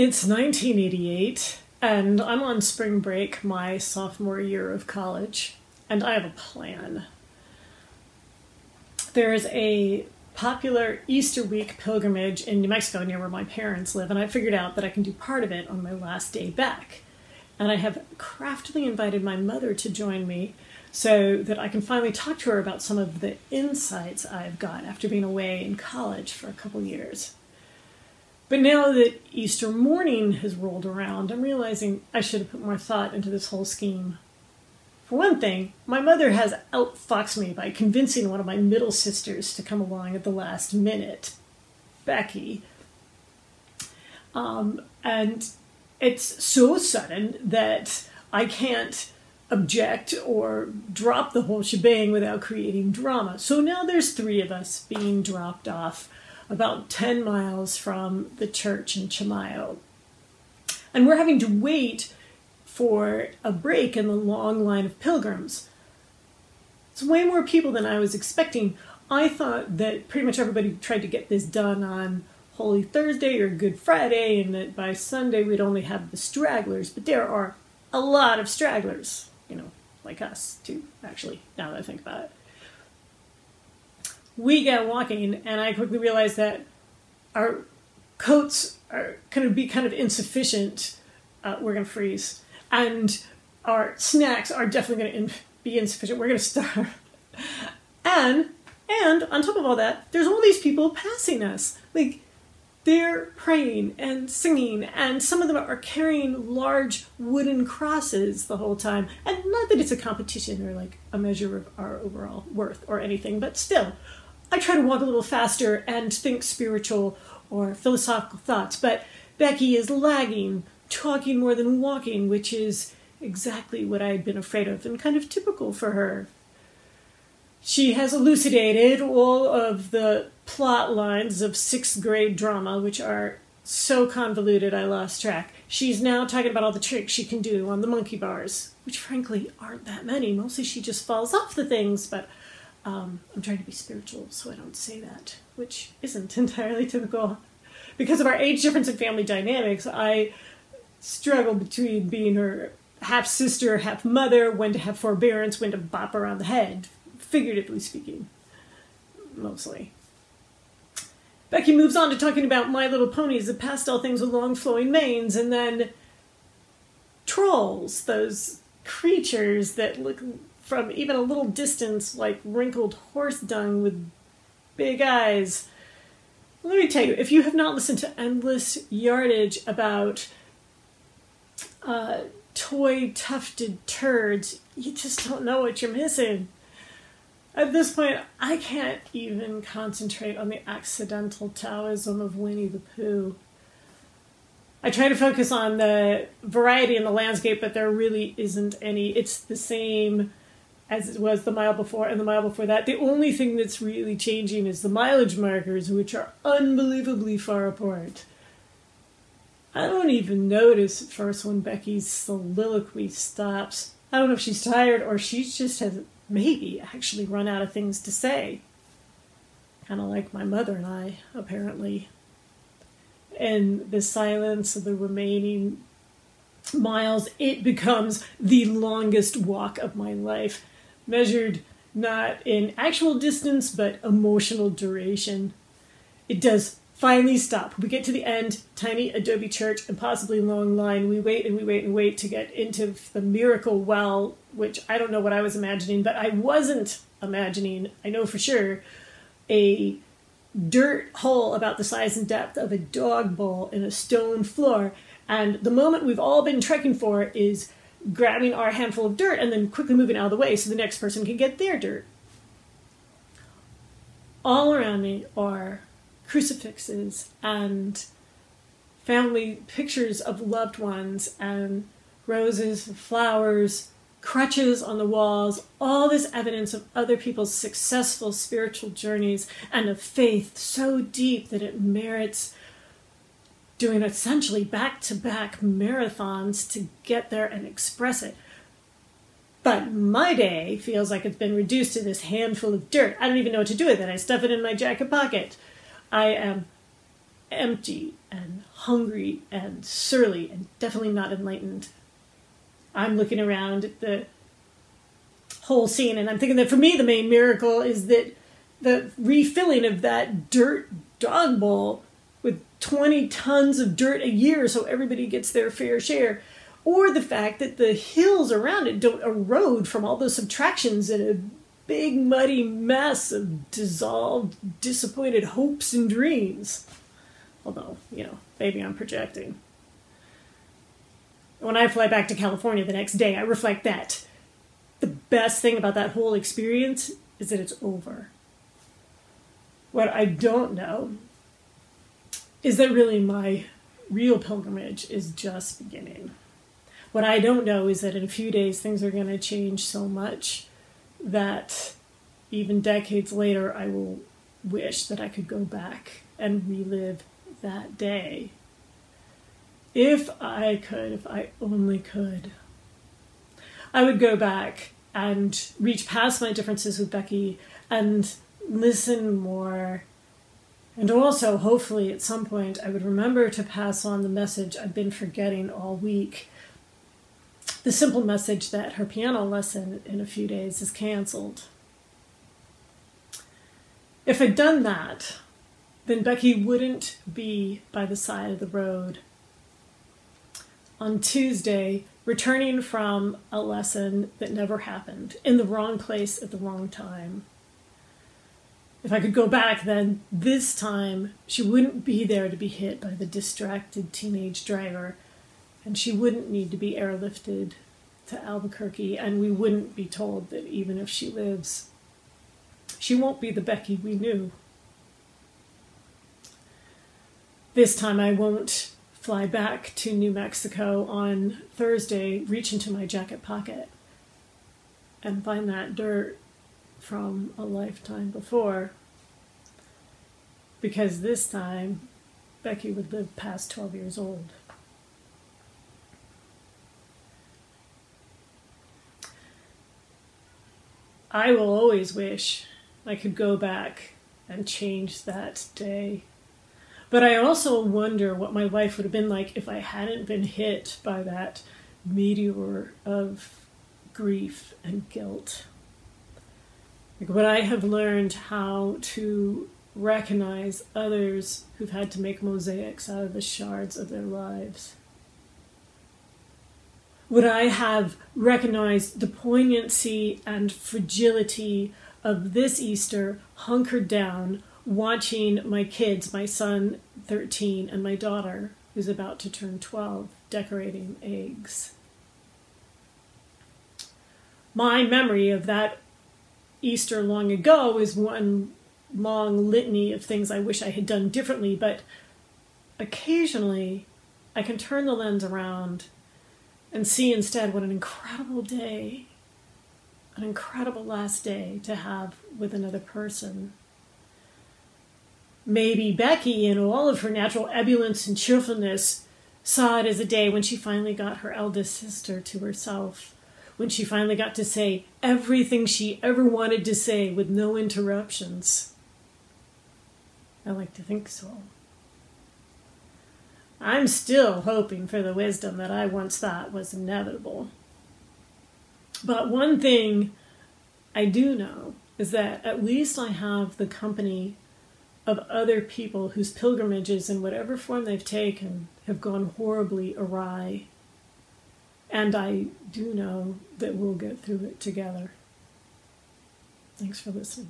It's 1988, and I'm on spring break, my sophomore year of college, and I have a plan. There's a popular Easter week pilgrimage in New Mexico near where my parents live, and I figured out that I can do part of it on my last day back. And I have craftily invited my mother to join me so that I can finally talk to her about some of the insights I've got after being away in college for a couple years. But now that Easter morning has rolled around, I'm realizing I should have put more thought into this whole scheme. For one thing, my mother has outfoxed me by convincing one of my middle sisters to come along at the last minute, Becky. Um, and it's so sudden that I can't object or drop the whole shebang without creating drama. So now there's three of us being dropped off about 10 miles from the church in Chimayo. And we're having to wait for a break in the long line of pilgrims. It's way more people than I was expecting. I thought that pretty much everybody tried to get this done on Holy Thursday or Good Friday, and that by Sunday we'd only have the stragglers, but there are a lot of stragglers, you know, like us, too, actually, now that I think about it we get walking, and I quickly realized that our coats are going to be kind of insufficient. Uh, we're going to freeze, and our snacks are definitely going to in- be insufficient. We're going to starve, and and on top of all that, there's all these people passing us. Like they're praying and singing, and some of them are carrying large wooden crosses the whole time. And not that it's a competition or like a measure of our overall worth or anything, but still, I try to walk a little faster and think spiritual or philosophical thoughts, but Becky is lagging, talking more than walking, which is exactly what I had been afraid of and kind of typical for her. She has elucidated all of the plot lines of sixth grade drama, which are so convoluted I lost track. She's now talking about all the tricks she can do on the monkey bars, which frankly aren't that many. Mostly she just falls off the things, but um, I'm trying to be spiritual, so I don't say that, which isn't entirely typical. Because of our age difference and family dynamics, I struggle between being her half sister, half mother, when to have forbearance, when to bop her on the head, figuratively speaking, mostly. Becky moves on to talking about My Little Ponies, the pastel things with long flowing manes, and then trolls, those creatures that look from even a little distance like wrinkled horse dung with big eyes. Let me tell you, if you have not listened to endless yardage about uh, toy tufted turds, you just don't know what you're missing. At this point, I can't even concentrate on the accidental Taoism of Winnie the Pooh. I try to focus on the variety in the landscape, but there really isn't any. It's the same as it was the mile before and the mile before that. The only thing that's really changing is the mileage markers, which are unbelievably far apart. I don't even notice at first when Becky's soliloquy stops. I don't know if she's tired or she just has maybe actually run out of things to say. Kind of like my mother and I, apparently. In the silence of the remaining miles, it becomes the longest walk of my life measured not in actual distance but emotional duration. It does finally stop. We get to the end, tiny adobe church, and possibly long line. We wait and we wait and wait to get into the miracle well, which I don't know what I was imagining, but I wasn't imagining, I know for sure, a dirt hole about the size and depth of a dog bowl in a stone floor. And the moment we've all been trekking for is grabbing our handful of dirt and then quickly moving out of the way so the next person can get their dirt. All around me are crucifixes and family pictures of loved ones and roses, flowers, crutches on the walls, all this evidence of other people's successful spiritual journeys and of faith so deep that it merits doing essentially back to back marathons to get there and express it. But my day feels like it's been reduced to this handful of dirt. I don't even know what to do with it. I stuff it in my jacket pocket. I am empty and hungry and surly and definitely not enlightened. I'm looking around at the whole scene and I'm thinking that for me the main miracle is that the refilling of that dirt dog bowl 20 tons of dirt a year so everybody gets their fair share. Or the fact that the hills around it don't erode from all those subtractions in a big muddy mess of dissolved disappointed hopes and dreams. Although you know maybe i'm projecting. When i fly back to california the next day i reflect that the best thing about that whole experience is that it's over. What I don't know is that really my real pilgrimage is just beginning. What I don't know is that in a few days things are going to change so much that even decades later I will wish that I could go back and relive that day. If I could, if I only could, I would go back and reach past my differences with Becky and listen more. And also, hopefully, at some point, I would remember to pass on the message I've been forgetting all week. The simple message that her piano lesson in a few days is canceled. If I'd done that, then Becky wouldn't be by the side of the road. On Tuesday, returning from a lesson that never happened, in the wrong place at the wrong time if I could go back, then this time she wouldn't be there to be hit by the distracted teenage driver, and she wouldn't need to be airlifted to Albuquerque, and we wouldn't be told that even if she lives, she won't be the Becky we knew. This time I won't fly back to New Mexico on Thursday, reach into my jacket pocket, and find that dirt from a lifetime before. Because this time, Becky would live past 12 years old. I will always wish I could go back and change that day. But I also wonder what my life would have been like if I hadn't been hit by that meteor of grief and guilt. Like, would I have learned how to recognize others who've had to make mosaics out of the shards of their lives? Would I have recognized the poignancy and fragility of this Easter hunkered down, watching my kids, my son 13 and my daughter who's about to turn 12, decorating eggs? My memory of that Easter long ago is one long litany of things I wish I had done differently, but occasionally I can turn the lens around and see instead what an incredible day, an incredible last day to have with another person. Maybe Becky, in all of her natural ebullience and cheerfulness, saw it as a day when she finally got her eldest sister to herself when she finally got to say everything she ever wanted to say with no interruptions. I like to think so. I'm still hoping for the wisdom that I once thought was inevitable. But one thing I do know is that at least I have the company of other people whose pilgrimages, in whatever form they've taken, have gone horribly awry and I do know that we'll get through it together. Thanks for listening.